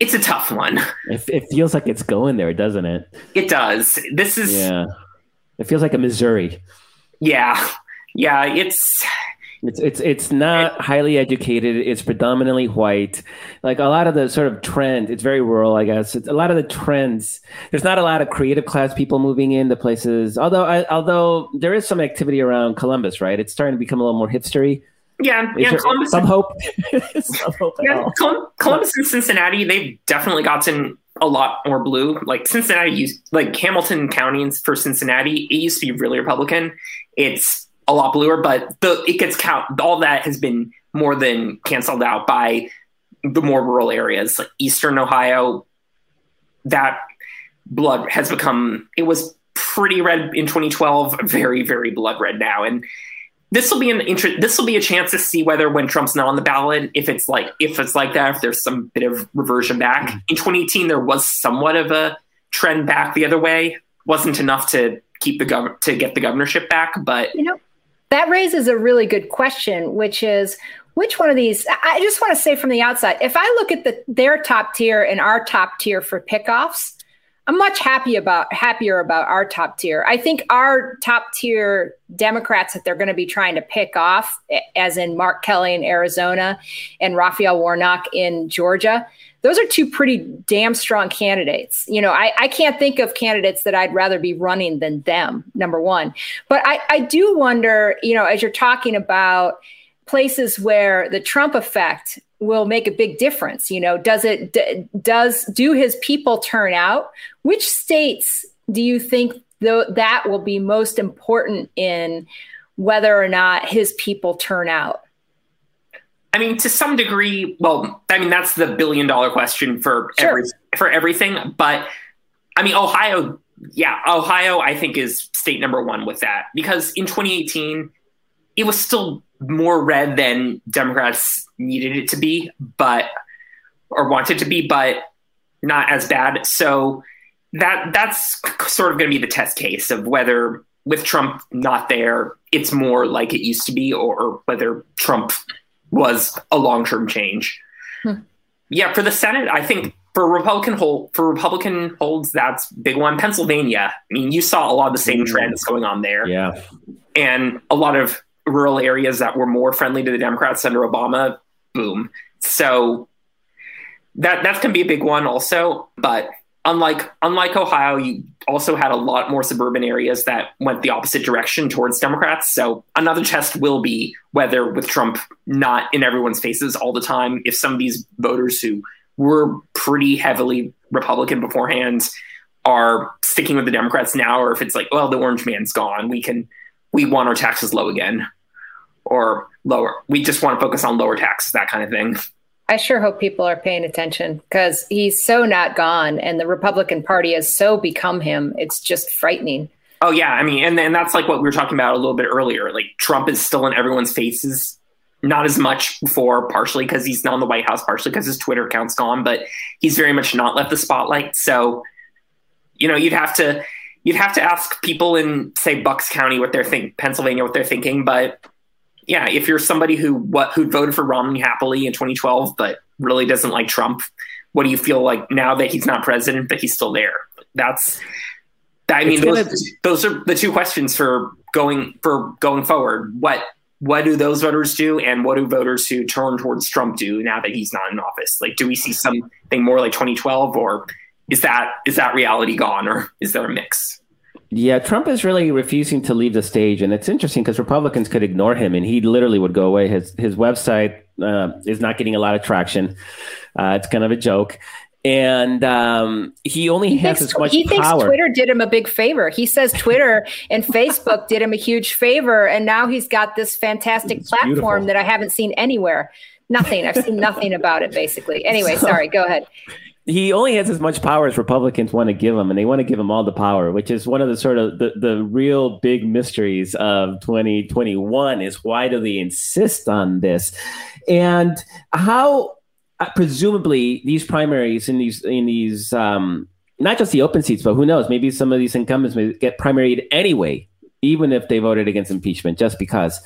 S3: it's a tough one.
S1: It, it feels like it's going there, doesn't it?
S3: It does. This is.
S1: Yeah. It feels like a Missouri.
S3: Yeah. Yeah. It's
S1: it's it's it's not highly educated. It's predominantly white. Like a lot of the sort of trend, it's very rural, I guess. It's a lot of the trends. There's not a lot of creative class people moving into places. Although I, although there is some activity around Columbus, right? It's starting to become a little more hipstery.
S3: Yeah, yeah.
S1: Columbus, some hope. [LAUGHS] some
S3: hope yeah, Columbus and Cincinnati, they've definitely gotten a lot more blue. Like Cincinnati used, like Hamilton County for Cincinnati, it used to be really Republican. It's a lot bluer, but the it gets count. All that has been more than canceled out by the more rural areas, like Eastern Ohio. That blood has become. It was pretty red in 2012, very very blood red now, and this will be an interest. This will be a chance to see whether when Trump's not on the ballot, if it's like if it's like that, if there's some bit of reversion back. Mm-hmm. In 2018, there was somewhat of a trend back the other way. wasn't enough to keep the gov- to get the governorship back, but
S2: you know that raises a really good question, which is which one of these? I just want to say from the outside, if I look at the their top tier and our top tier for pickoffs, I'm much happy about happier about our top tier. I think our top tier Democrats that they're going to be trying to pick off, as in Mark Kelly in Arizona and Raphael Warnock in Georgia, those are two pretty damn strong candidates. You know, I, I can't think of candidates that I'd rather be running than them, number one. But I, I do wonder, you know, as you're talking about places where the Trump effect will make a big difference. You know, does it d- does do his people turn out? Which states do you think th- that will be most important in whether or not his people turn out?
S3: I mean, to some degree, well, I mean that's the billion dollar question for sure. every for everything. But I mean, Ohio, yeah, Ohio, I think is state number one with that because in 2018, it was still more red than Democrats needed it to be, but or wanted to be, but not as bad. So that that's sort of going to be the test case of whether with Trump not there, it's more like it used to be, or, or whether Trump was a long term change. Hmm. Yeah, for the Senate, I think for Republican hold for Republican holds, that's big one. Pennsylvania. I mean, you saw a lot of the same mm. trends going on there.
S1: Yeah,
S3: and a lot of rural areas that were more friendly to the Democrats under Obama, boom. So that that's gonna be a big one also. But unlike unlike Ohio, you also had a lot more suburban areas that went the opposite direction towards Democrats. So another test will be whether with Trump not in everyone's faces all the time, if some of these voters who were pretty heavily Republican beforehand are sticking with the Democrats now, or if it's like, well, the orange man's gone, we can we want our taxes low again or lower. We just want to focus on lower taxes, that kind of thing.
S2: I sure hope people are paying attention because he's so not gone and the Republican Party has so become him. It's just frightening.
S3: Oh, yeah. I mean, and, and that's like what we were talking about a little bit earlier. Like Trump is still in everyone's faces, not as much before, partially because he's not in the White House, partially because his Twitter account's gone, but he's very much not left the spotlight. So, you know, you'd have to you'd have to ask people in say Bucks County what they're think Pennsylvania what they're thinking, but yeah, if you're somebody who what who voted for Romney happily in 2012 but really doesn't like Trump, what do you feel like now that he's not president but he's still there? That's I mean those, gonna, those are the two questions for going for going forward. What what do those voters do and what do voters who turn towards Trump do now that he's not in office? Like do we see something more like 2012 or is that is that reality gone or is there a mix?
S1: Yeah, Trump is really refusing to leave the stage, and it's interesting because Republicans could ignore him, and he literally would go away. His his website uh, is not getting a lot of traction. Uh, it's kind of a joke, and um, he only he has thinks, as much
S2: he
S1: thinks
S2: power. Twitter did him a big favor. He says Twitter and Facebook did him a huge favor, and now he's got this fantastic it's platform beautiful. that I haven't seen anywhere. Nothing. I've seen nothing about it. Basically. Anyway, [LAUGHS] so, sorry. Go ahead
S1: he only has as much power as Republicans want to give him, and they want to give him all the power, which is one of the sort of the, the real big mysteries of 2021 is why do they insist on this? And how uh, presumably these primaries in these in these um, not just the open seats, but who knows, maybe some of these incumbents may get primaried anyway, even if they voted against impeachment, just because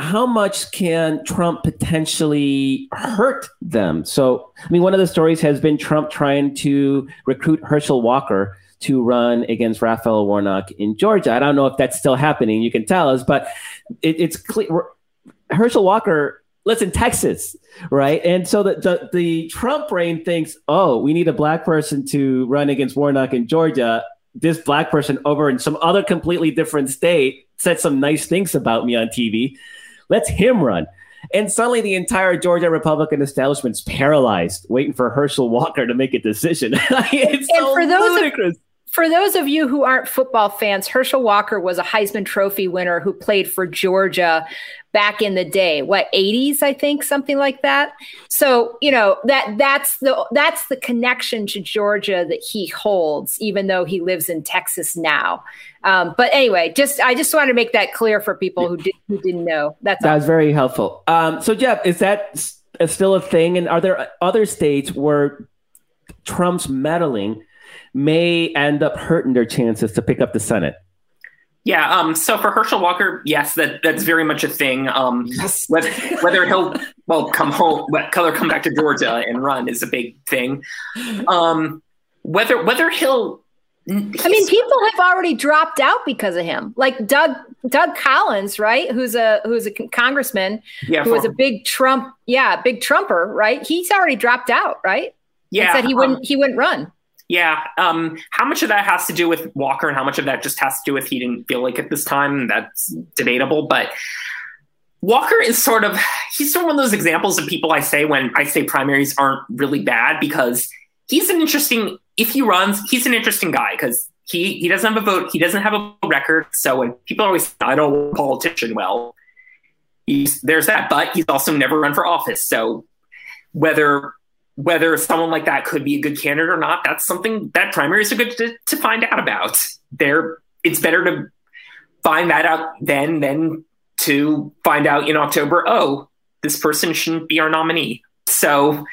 S1: how much can Trump potentially hurt them? So, I mean, one of the stories has been Trump trying to recruit Herschel Walker to run against Raphael Warnock in Georgia. I don't know if that's still happening. You can tell us, but it, it's clear. Herschel Walker lives in Texas, right? And so the, the, the Trump brain thinks, oh, we need a black person to run against Warnock in Georgia. This black person over in some other completely different state said some nice things about me on TV. Let's him run. And suddenly the entire Georgia Republican establishment's paralyzed, waiting for Herschel Walker to make a decision. [LAUGHS] it's and so for those ludicrous.
S2: Of, for those of you who aren't football fans, Herschel Walker was a Heisman Trophy winner who played for Georgia back in the day what 80s i think something like that so you know that that's the that's the connection to georgia that he holds even though he lives in texas now um, but anyway just i just wanted to make that clear for people who, did, who didn't know that's
S1: that was very helpful um, so jeff is that still a thing and are there other states where trump's meddling may end up hurting their chances to pick up the senate
S3: yeah. Um, so for Herschel Walker, yes, that that's very much a thing. Um, yes. whether, whether he'll well come home, color come back to Georgia and run is a big thing. Um, whether whether he'll.
S2: I mean, people have already dropped out because of him. Like Doug Doug Collins, right? Who's a who's a congressman, yeah, who was a big Trump, yeah, big Trumper, right? He's already dropped out, right?
S3: Yeah,
S2: said he
S3: um,
S2: wouldn't he wouldn't run.
S3: Yeah. Um, how much of that has to do with Walker and how much of that just has to do with he didn't feel like at this time? That's debatable. But Walker is sort of he's sort of one of those examples of people I say when I say primaries aren't really bad because he's an interesting if he runs, he's an interesting guy because he he doesn't have a vote, he doesn't have a record. So when people always say, I don't know a politician well, there's that, but he's also never run for office. So whether whether someone like that could be a good candidate or not, that's something that primaries are good to, to find out about. There, it's better to find that out then than to find out in October. Oh, this person shouldn't be our nominee. So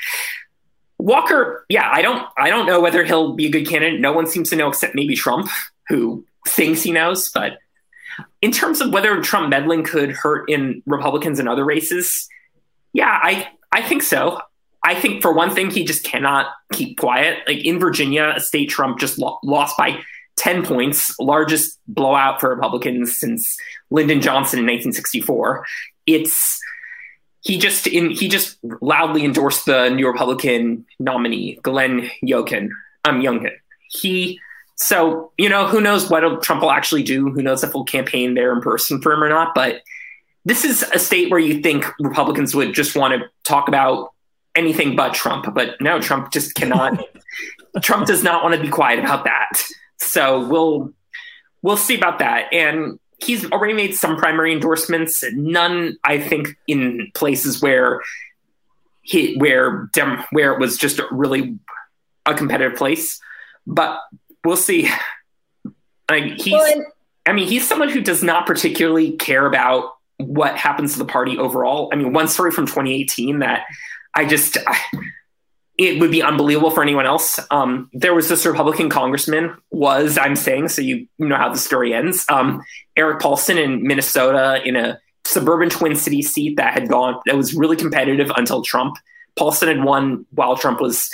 S3: Walker, yeah, I don't, I don't know whether he'll be a good candidate. No one seems to know except maybe Trump, who thinks he knows. But in terms of whether Trump meddling could hurt in Republicans and other races, yeah, I, I think so. I think for one thing, he just cannot keep quiet. Like in Virginia, a state Trump just lo- lost by 10 points, largest blowout for Republicans since Lyndon Johnson in 1964. It's he just in he just loudly endorsed the new Republican nominee, Glenn Youngkin. Um, Youngkin. He so you know who knows what Trump will actually do. Who knows if he'll campaign there in person for him or not. But this is a state where you think Republicans would just want to talk about anything but Trump. But no, Trump just cannot. [LAUGHS] Trump does not want to be quiet about that. So we'll we'll see about that. And he's already made some primary endorsements. None, I think, in places where he where dem, where it was just really a competitive place. But we'll see. I mean, he's.
S2: Well,
S3: I mean, he's someone who does not particularly care about what happens to the party overall. I mean, one story from 2018 that I just, I, it would be unbelievable for anyone else. Um, there was this Republican congressman, was I'm saying, so you know how the story ends. Um, Erik Paulsen in Minnesota in a suburban Twin City seat that had gone, that was really competitive until Trump. Paulsen had won while Trump was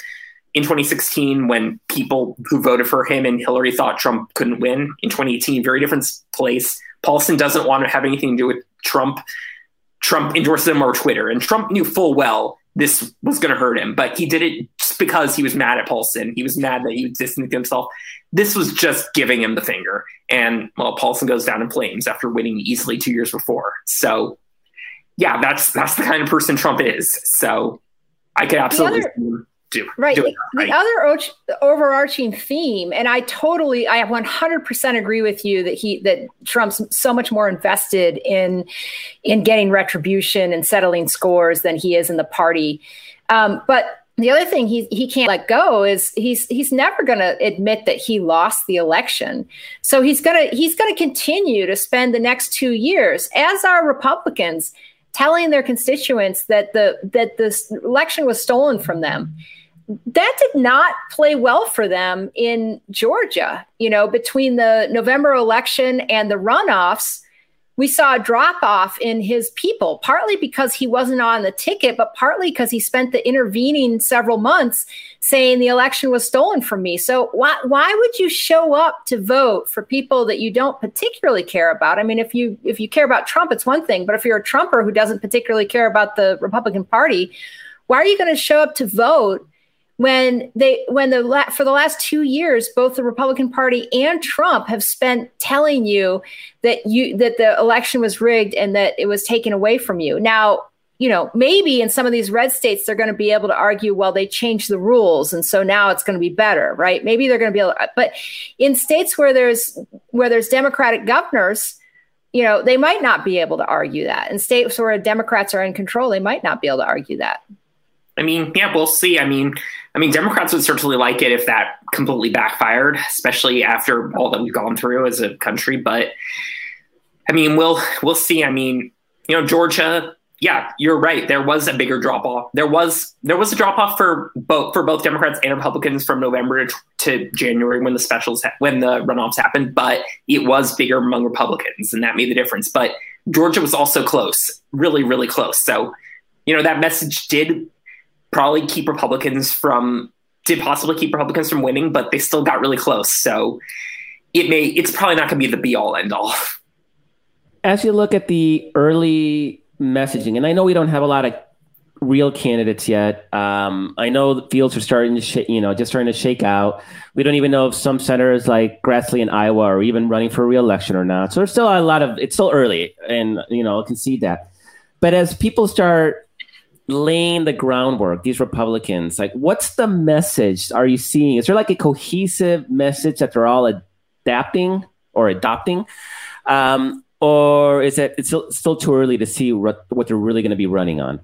S3: in 2016 when people who voted for him and Hillary thought Trump couldn't win. In 2018, very different place. Paulsen doesn't want to have anything to do with Trump. Trump endorsed him over Twitter, and Trump knew full well this was going to hurt him, but he did it just because he was mad at Paulsen. He was mad that he distanced himself. This was just giving him the finger, and well, Paulsen goes down in flames after winning easily two years before. So, yeah, that's that's the kind of person Trump is. So, I could absolutely.
S2: other-
S3: do,
S2: Right.
S3: do
S2: The, the other o- overarching theme, and I totally, I 100% agree with you that he, that Trump's so much more invested in, in getting retribution and settling scores than he is in the party. Um, but the other thing he he can't let go is he's he's never going to admit that he lost the election. So he's gonna he's gonna continue to spend the next two years, as are Republicans, telling their constituents that the that this election was stolen from them that did not play well for them in Georgia. You know, between the November election and the runoffs, we saw a drop off in his people, partly because he wasn't on the ticket, but partly because he spent the intervening several months saying the election was stolen from me. So why why would you show up to vote for people that you don't particularly care about? I mean, if you if you care about Trump, it's one thing, but if you're a Trumper who doesn't particularly care about the Republican Party, why are you going to show up to vote? When they when the la- for the last 2 years both the Republican Party and Trump have spent telling you that you that the election was rigged and that it was taken away from you. Now, you know, maybe in some of these red states they're going to be able to argue well they changed the rules and so now it's going to be better, right? Maybe they're going to be able but in states where there's where there's democratic governors you know, they might not be able to argue that. In states where Democrats are in control, they might not be able to argue that.
S3: I mean, yeah, we'll see. I mean, I mean, Democrats would certainly like it if that completely backfired, especially after all that we've gone through as a country. But I mean, we'll we'll see. I mean, you know, Georgia. Yeah, you're right. There was a bigger drop off. There was there was a drop off for both for both Democrats and Republicans from November to, January when the specials ha- when the runoffs happened. But it was bigger among Republicans, and that made the difference. But Georgia was also close, really, really close. So, you know, that message did probably keep Republicans from did possibly keep Republicans from winning, but they still got really close. So it may it's probably not going to be the be all end all.
S1: As you look at the early messaging, and I know we don't have a lot of real candidates yet. Um, I know the fields are starting to, sh- you know, just starting to shake out. We don't even know if some senators like Grassley in Iowa are even running for reelection or not. So there's still a lot of. It's still early, and you know, I can see that. But as people start laying the groundwork, these Republicans, like, what's the message are you seeing? Is there like a cohesive message that they're all adapting or adopting? Um, or is it it's still, too early to see what, what they're really going to be running on?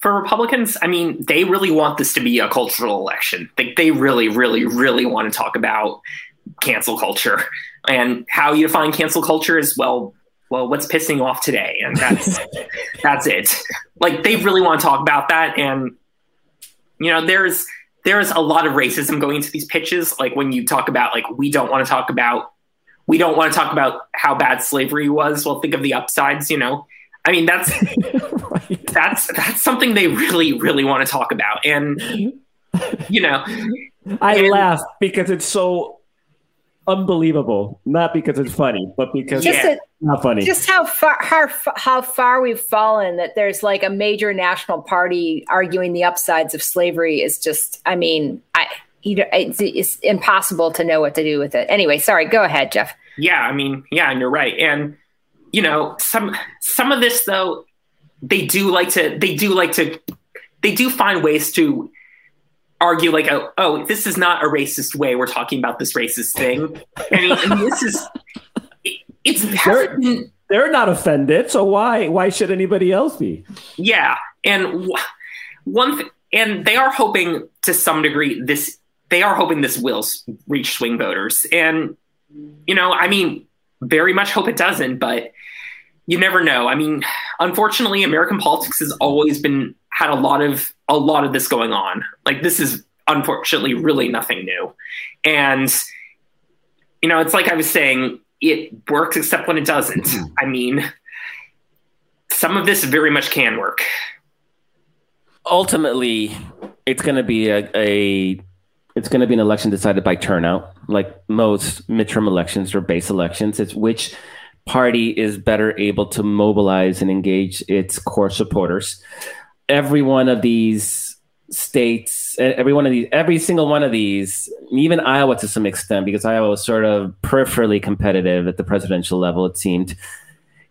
S3: For Republicans, I mean, they really want this to be a cultural election. Like they really, really, really want to talk about cancel culture and how you define cancel culture is well, well, what's pissing off today, and that's [LAUGHS] that's it. Like they really want to talk about that, and you know, there's there's a lot of racism going into these pitches. Like when you talk about like we don't want to talk about we don't want to talk about how bad slavery was. Well, think of the upsides, you know. I mean, that's [LAUGHS] right. that's that's something they really, really want to talk about, and you know,
S1: I and, laugh because it's so unbelievable. Not because it's funny, but because just it's a, not funny.
S2: Just how far how, how far we've fallen that there's like a major national party arguing the upsides of slavery is just. I mean, I you know, it's, it's impossible to know what to do with it. Anyway, sorry, go ahead, Jeff.
S3: Yeah, I mean, yeah, and you're right. And you know, some some of this though, they do like to they do like to they do find ways to argue like oh, oh this is not a racist way we're talking about this racist thing. I mean, and this is it, it's
S1: they're, they're not offended, so why why should anybody else be?
S3: Yeah, and w- one th- and they are hoping to some degree this they are hoping this will reach swing voters. And, you know, I mean, very much hope it doesn't, but you never know. I mean, unfortunately, American politics has always been had a lot of a lot of this going on. Like this is unfortunately really nothing new. And you know, it's like I was saying, it works except when it doesn't. Mm-hmm. I mean, some of this very much can work.
S1: Ultimately, it's going to be a, a it's going to be an election decided by turnout, like most midterm elections or base elections. It's which party is better able to mobilize and engage its core supporters. Every one of these states, every one of these, every single one of these, even Iowa to some extent, because Iowa was sort of peripherally competitive at the presidential level, it seemed,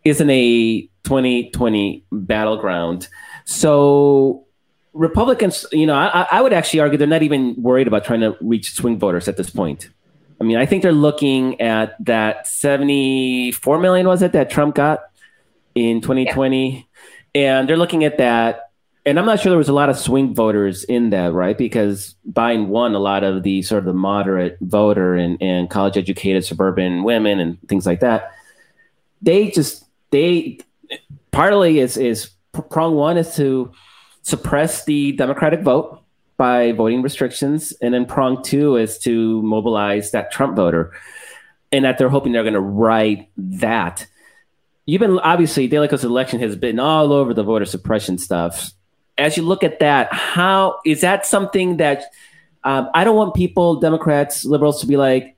S1: isn't a 2020 battleground. So Republicans, you know, I, I, would actually argue they're not even worried about trying to reach swing voters at this point. I mean, I think they're looking at that 74 million, was it, that Trump got in 2020? Yeah. And they're looking at that. And I'm not sure there was a lot of swing voters in that, right? Because Biden won a lot of the sort of the moderate voter and, and college educated suburban women and things like that. They just, they, partly is, is prong one is to, suppress the Democratic vote by voting restrictions. And then prong two is to mobilize that Trump voter. And that they're hoping they're going to write that. You've been obviously, Daily Kos election has been all over the voter suppression stuff. As you look at that, how is that something that um, I don't want people, Democrats, liberals, to be like,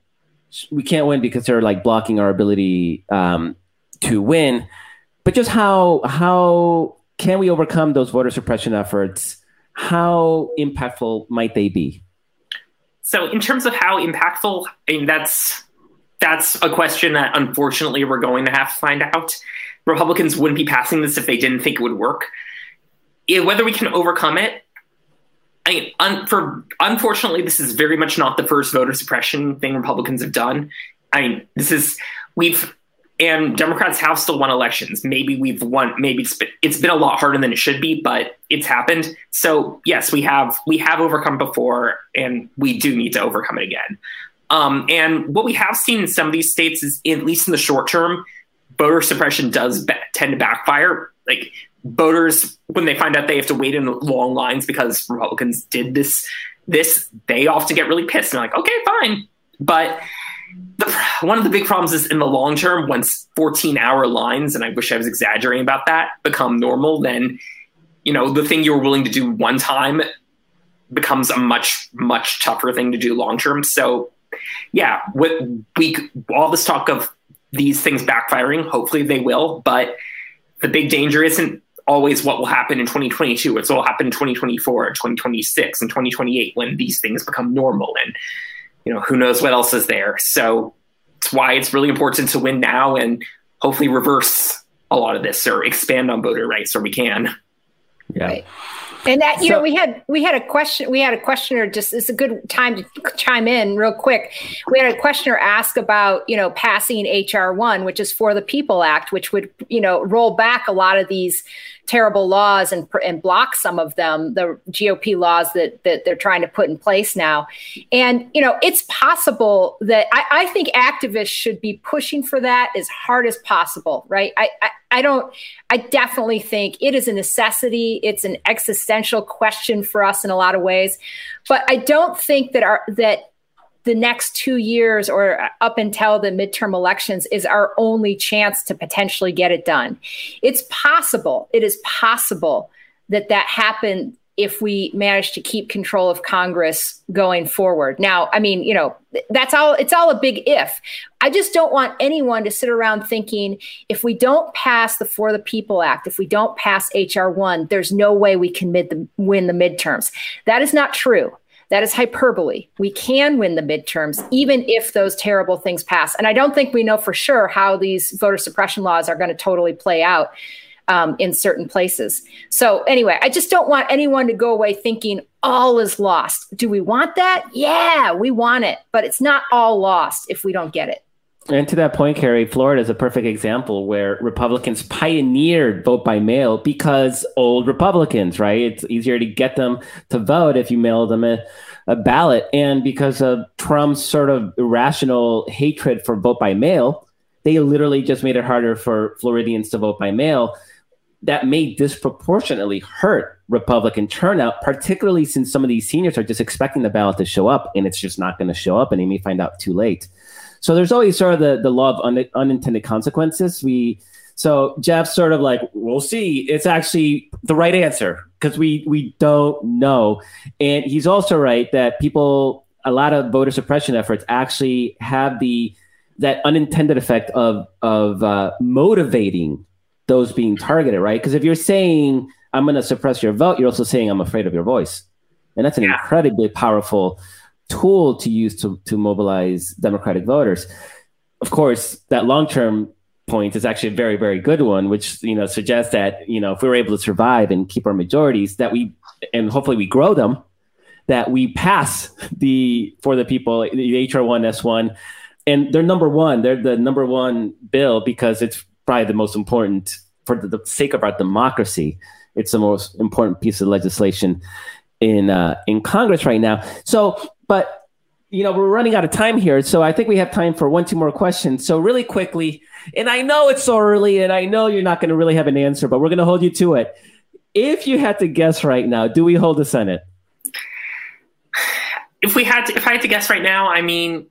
S1: we can't win because they're like blocking our ability um, to win. But just how how can we overcome those voter suppression efforts? How impactful might they be?
S3: So, in terms of how impactful, I mean, that's that's a question that unfortunately we're going to have to find out. Republicans wouldn't be passing this if they didn't think it would work. Whether we can overcome it, I mean, un, for unfortunately, this is very much not the first voter suppression thing Republicans have done. I mean, this is we've and Democrats have still won elections. Maybe we've won. Maybe it's been, it's been a lot harder than it should be, but it's happened. So yes, we have we have overcome before, and we do need to overcome it again. Um, and what we have seen in some of these states is, at least in the short term, voter suppression does ba- tend to backfire. Like voters, when they find out they have to wait in long lines because Republicans did this, this they often get really pissed and like, okay, fine, but the, one of the big problems is in the long term, once 14 hour lines, and I wish I was exaggerating about that, become normal, then, you know, the thing you were willing to do one time becomes a much, much tougher thing to do long term. So, yeah, what we, all this talk of these things backfiring, hopefully they will, but the big danger isn't always what will happen in 2022. It's what will happen in 2024 and 2026 and 2028 when these things become normal. And, you know, who knows what else is there. So it's why it's really important to win now and hopefully reverse a lot of this or expand on voter rights where we can.
S1: Yeah.
S2: Right. And that you so, know we had we had a question we had a questioner just it's a good time to chime in real quick. We had a questioner ask about you know passing HR one, which is for the People Act, which would you know roll back a lot of these terrible laws and and block some of them, the GOP laws that that they're trying to put in place now. And you know, it's possible that I, I think activists should be pushing for that as hard as possible, right? I, I I don't, I definitely think it is a necessity. It's an existential question for us in a lot of ways. But I don't think that our, that the next two years or up until the midterm elections is our only chance to potentially get it done. It's possible, it is possible that that happened if we manage to keep control of Congress going forward. Now, I mean, you know, that's all it's all a big if. I just don't want anyone to sit around thinking if we don't pass the For the People Act, if we don't pass HR 1, there's no way we can mid the, win the midterms. That is not true. That is hyperbole. We can win the midterms, even if those terrible things pass. And I don't think we know for sure how these voter suppression laws are going to totally play out um, in certain places. So, anyway, I just don't want anyone to go away thinking all is lost. Do we want that? Yeah, we want it, but it's not all lost if we don't get it.
S1: And to that point, Kerry, Florida is a perfect example where Republicans pioneered vote by mail because old Republicans, right? It's easier to get them to vote if you mail them a, a ballot. And because of Trump's sort of irrational hatred for vote by mail, they literally just made it harder for Floridians to vote by mail. That may disproportionately hurt Republican turnout, particularly since some of these seniors are just expecting the ballot to show up and it's just not going to show up and they may find out too late. So there's always sort of the, the law of un, unintended consequences. We so Jeff's sort of like, we'll see. It's actually the right answer because we we don't know. And he's also right that people, a lot of voter suppression efforts actually have the that unintended effect of of uh, motivating those being targeted, right? Because if you're saying I'm going to suppress your vote, you're also saying I'm afraid of your voice, and that's an yeah. incredibly powerful tool to use to, to mobilize Democratic voters. Of course, that long term point is actually a very, very good one, which you know suggests that you know if we were able to survive and keep our majorities, that we and hopefully we grow them, that we pass the for the people the HR one S one, and they're number one. They're the number one bill because it's probably the most important for the, the sake of our democracy. It's the most important piece of legislation in uh, in Congress right now. So but you know, we're running out of time here, so I think we have time for one, two more questions. So really quickly, and I know it's so early, and I know you're not going to really have an answer, but we're going to hold you to it. If you had to guess right now, do we hold the Senate?
S3: If we had to, if I had to guess right now, I mean,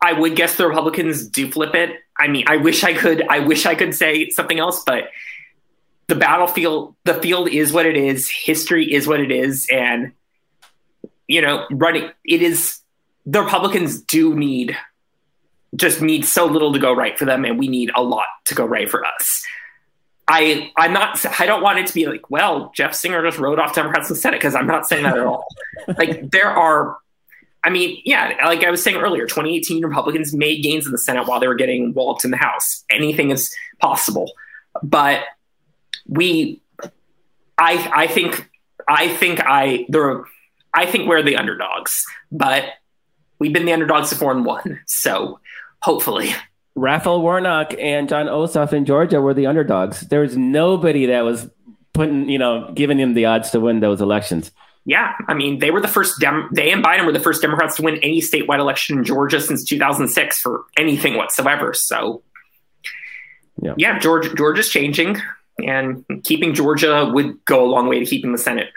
S3: I would guess the Republicans do flip it. I mean, I wish I could. I wish I could say something else, but the battlefield, the field is what it is. History is what it is, and you know, running it is the Republicans do need just need so little to go right for them, and we need a lot to go right for us. I I'm not I don't want it to be like, well, Jeff Singer just wrote off Democrats in the Senate because I'm not saying that at all. [LAUGHS] like there are I mean, yeah, like I was saying earlier, 2018 Republicans made gains in the Senate while they were getting walloped in the House. Anything is possible. But we I I think I think I there I think we're the underdogs, but we've been the underdogs before and won. So hopefully.
S1: Raphael Warnock and Jon Ossoff in Georgia were the underdogs. There was nobody that was putting, you know, giving him the odds to win those elections.
S3: Yeah, I mean, they were the first. Dem- they and Biden were the first Democrats to win any statewide election in Georgia since 2006 for anything whatsoever. So, yeah, yeah Georgia, Georgia's changing, and keeping Georgia would go a long way to keeping the Senate.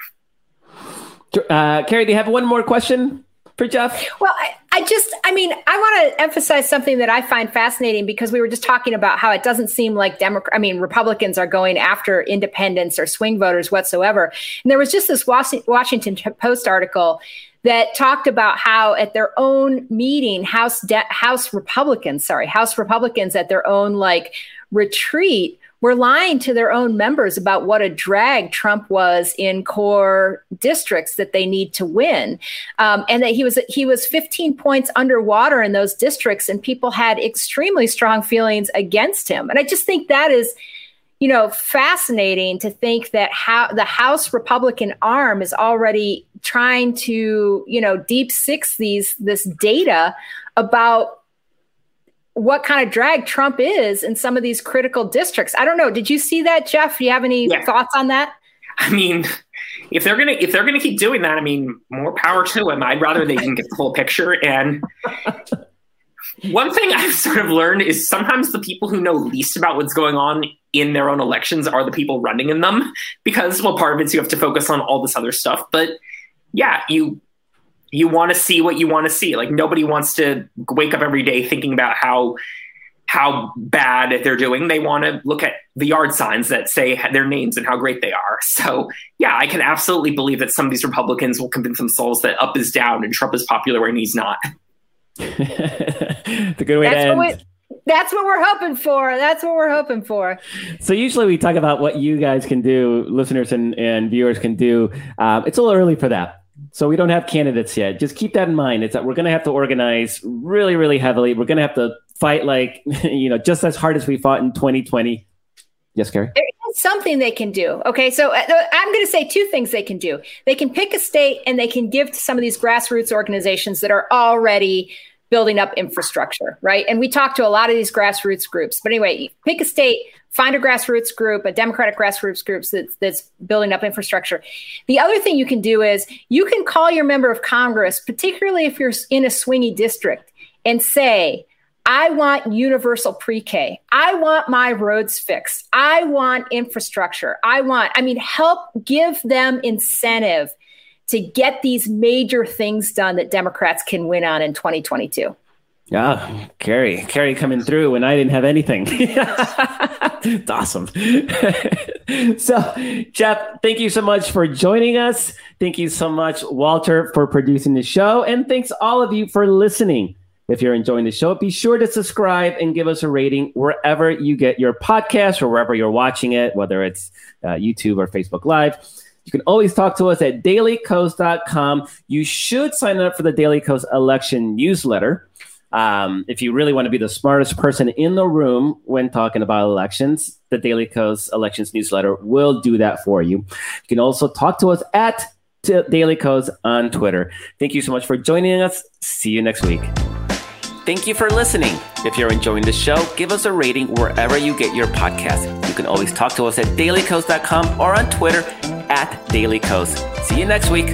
S1: Uh, Kerry, do you have one more question for Jeff?
S2: Well, I, I just, I mean, I want to emphasize something that I find fascinating because we were just talking about how it doesn't seem like Democrat, I mean, Republicans are going after independents or swing voters whatsoever. And there was just this Washington Post article that talked about how at their own meeting, House de- House Republicans, sorry, House Republicans at their own like retreat were lying to their own members about what a drag Trump was in core districts that they need to win, um, and that he was he was 15 points underwater in those districts, and people had extremely strong feelings against him. And I just think that is you know, fascinating to think that how the House Republican arm is already trying to, you know, deep six these this data about what kind of drag Trump is in some of these critical districts. I don't know. Did you see that, Jeff? Do you have any yeah. thoughts on that?
S3: I mean, if they're gonna if they're gonna keep doing that, I mean, more power to them. I'd rather they can get the full picture. And one thing I've sort of learned is sometimes the people who know least about what's going on in their own elections are the people running in them because well part of it's you have to focus on all this other stuff but yeah you you want to see what you want to see like nobody wants to wake up every day thinking about how how bad they're doing they want to look at the yard signs that say their names and how great they are [LAUGHS] so yeah i can absolutely believe that some of these republicans will convince themselves that up is down and trump is popular when he's not [LAUGHS]
S1: the good way That's to end.
S2: That's what we're hoping for. That's what we're hoping for.
S1: So usually we talk about what you guys can do, listeners and, and viewers can do. Um, it's a little early for that. So we don't have candidates yet. Just keep that in mind. It's that we're going to have to organize really, really heavily. We're going to have to fight like, [LAUGHS] you know, just as hard as we fought in 2020. Yes,
S2: Kerry? Something they can do. Okay. So uh, I'm going to say two things they can do. They can pick a state and they can give to some of these grassroots organizations that are already building up infrastructure, right? And we talk to a lot of these grassroots groups. But anyway, pick a state, find a grassroots group, a Democratic grassroots group that's, that's building up infrastructure. The other thing you can do is you can call your member of Congress, particularly if you're in a swingy district, and say, I want universal pre K. I want my roads fixed. I want infrastructure. I want, I mean, help give them incentive to get these major things done that Democrats can win on in 2022.
S1: Yeah, Kerry, Kerry coming through when I didn't have anything. [LAUGHS] it's awesome. [LAUGHS] so, Jeff, thank you so much for joining us. Thank you so much, Walter, for producing the show. And thanks all of you for listening. If you're enjoying the show, be sure to subscribe and give us a rating wherever you get your podcast or wherever you're watching it, whether it's uh, YouTube or Facebook Live. You can always talk to us at dailykos.com. You should sign up for the Daily Kos election newsletter. Um, if you really want to be the smartest person in the room when talking about elections, the Daily Kos elections newsletter will do that for you. You can also talk to us at Daily Kos on Twitter. Thank you so much for joining us. See you next week. Thank you for listening. If you're enjoying the show, give us a rating wherever you get your podcast. You can always talk to us at dailykos.com or on Twitter at dailykos. See you next week.